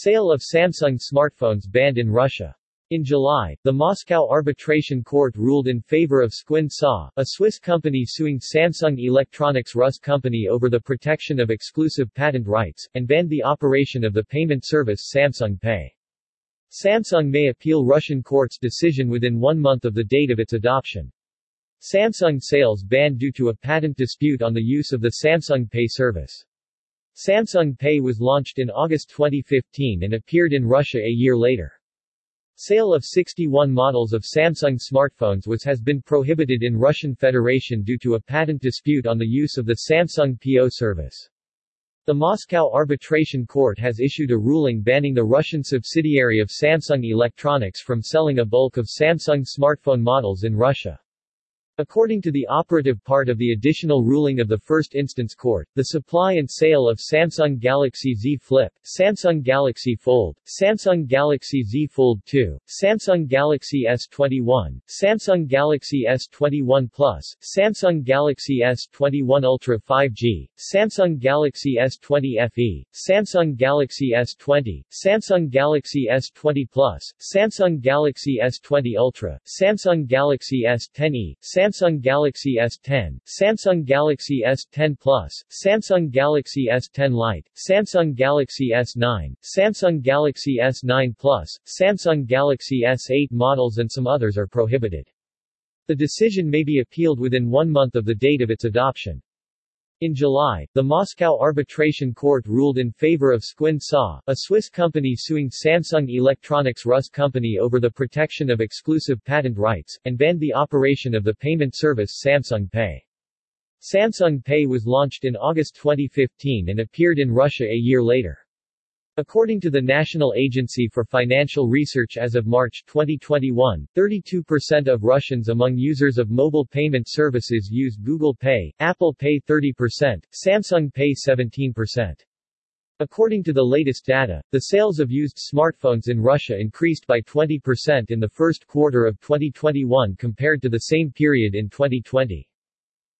Sale of Samsung smartphones banned in Russia. In July, the Moscow Arbitration Court ruled in favor of Sqwin SA, a Swiss company suing Samsung Electronics Rus company over the protection of exclusive patent rights, and banned the operation of the payment service Samsung Pay. Samsung may appeal Russian court's decision within one month of the date of its adoption. Samsung sales banned due to a patent dispute on the use of the Samsung Pay service. Samsung Pay was launched in August 2015 and appeared in Russia a year later. Sale of 61 models of Samsung smartphones was has been prohibited in Russian Federation due to a patent dispute on the use of the Samsung Pay service. The Moscow Arbitration Court has issued a ruling banning the Russian subsidiary of Samsung Electronics from selling a bulk of Samsung smartphone models in Russia. According to the operative part of the additional ruling of the first instance court, the supply and sale of Samsung Galaxy Z Flip, Samsung Galaxy Fold, Samsung Galaxy Z Fold 2, Samsung Galaxy S21, Samsung Galaxy S21 Plus, Samsung Galaxy S21 Ultra 5G, Samsung Galaxy S20 FE, Samsung Galaxy S20, Samsung Galaxy S20 Plus, Samsung Galaxy S20 Ultra, Samsung Galaxy S10e, Samsung Samsung Galaxy S10, Samsung Galaxy S10 Plus, Samsung Galaxy S10 Lite, Samsung Galaxy S9, Samsung Galaxy S9 Plus, Samsung Galaxy S8 models and some others are prohibited. The decision may be appealed within one month of the date of its adoption. In July, the Moscow Arbitration Court ruled in favor of Sqwin a Swiss company suing Samsung Electronics Rus company over the protection of exclusive patent rights, and banned the operation of the payment service Samsung Pay. Samsung Pay was launched in August 2015 and appeared in Russia a year later. According to the National Agency for Financial Research as of March 2021, 32% of Russians among users of mobile payment services use Google Pay, Apple Pay 30%, Samsung Pay 17%. According to the latest data, the sales of used smartphones in Russia increased by 20% in the first quarter of 2021 compared to the same period in 2020.